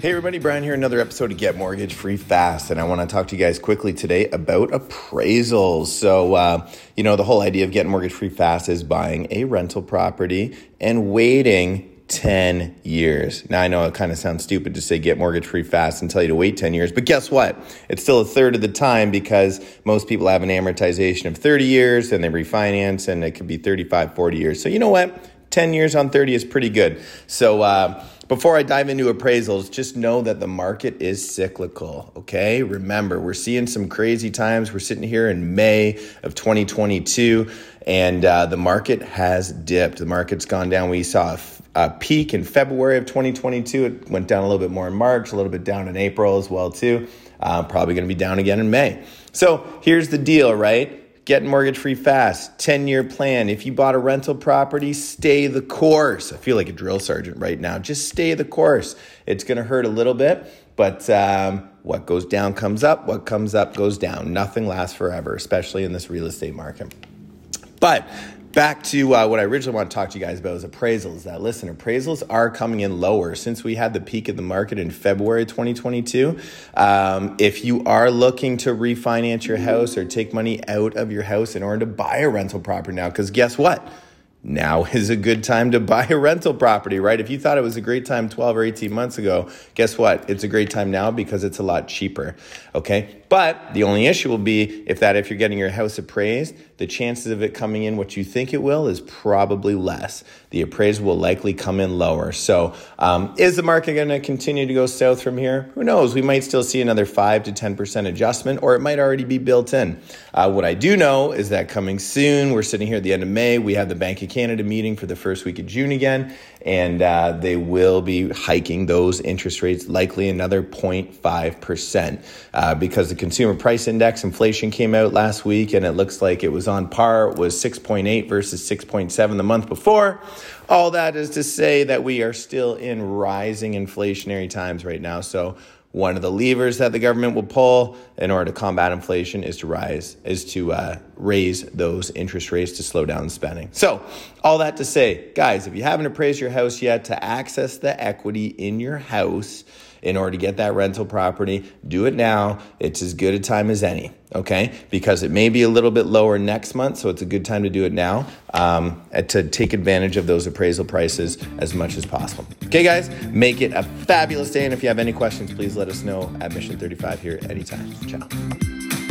Hey everybody, Brian here, another episode of Get Mortgage Free Fast. And I want to talk to you guys quickly today about appraisals. So, uh, you know, the whole idea of getting mortgage free fast is buying a rental property and waiting 10 years. Now, I know it kind of sounds stupid to say get mortgage free fast and tell you to wait 10 years, but guess what? It's still a third of the time because most people have an amortization of 30 years and they refinance and it could be 35, 40 years. So, you know what? 10 years on 30 is pretty good. So, uh, before I dive into appraisals, just know that the market is cyclical, okay? Remember, we're seeing some crazy times. We're sitting here in May of 2022, and uh, the market has dipped. The market's gone down. We saw a, a peak in February of 2022. It went down a little bit more in March, a little bit down in April as well, too. Uh, probably going to be down again in May. So here's the deal, right? Getting mortgage free fast, 10 year plan. If you bought a rental property, stay the course. I feel like a drill sergeant right now. Just stay the course. It's going to hurt a little bit, but um, what goes down comes up. What comes up goes down. Nothing lasts forever, especially in this real estate market. But back to uh, what I originally want to talk to you guys about is appraisals. That listen, appraisals are coming in lower since we had the peak of the market in February 2022. Um, if you are looking to refinance your house or take money out of your house in order to buy a rental property now, because guess what? Now is a good time to buy a rental property, right? If you thought it was a great time 12 or 18 months ago, guess what? It's a great time now because it's a lot cheaper. Okay. But the only issue will be if that, if you're getting your house appraised, the chances of it coming in what you think it will is probably less. The appraisal will likely come in lower. So, um, is the market going to continue to go south from here? Who knows? We might still see another 5 to 10% adjustment, or it might already be built in. Uh, what I do know is that coming soon, we're sitting here at the end of May, we have the Bank of Canada meeting for the first week of June again, and uh, they will be hiking those interest rates likely another 0.5% uh, because the consumer price index inflation came out last week and it looks like it was on par. It was 6.8 versus 6.7 the month before. All that is to say that we are still in rising inflationary times right now. So one of the levers that the government will pull in order to combat inflation is to rise is to uh, raise those interest rates to slow down spending. So all that to say guys if you haven't appraised your house yet to access the equity in your house in order to get that rental property. Do it now. It's as good a time as any, okay? Because it may be a little bit lower next month, so it's a good time to do it now um, to take advantage of those appraisal prices as much as possible. Okay, guys, make it a fabulous day. And if you have any questions, please let us know at Mission 35 here anytime. Ciao.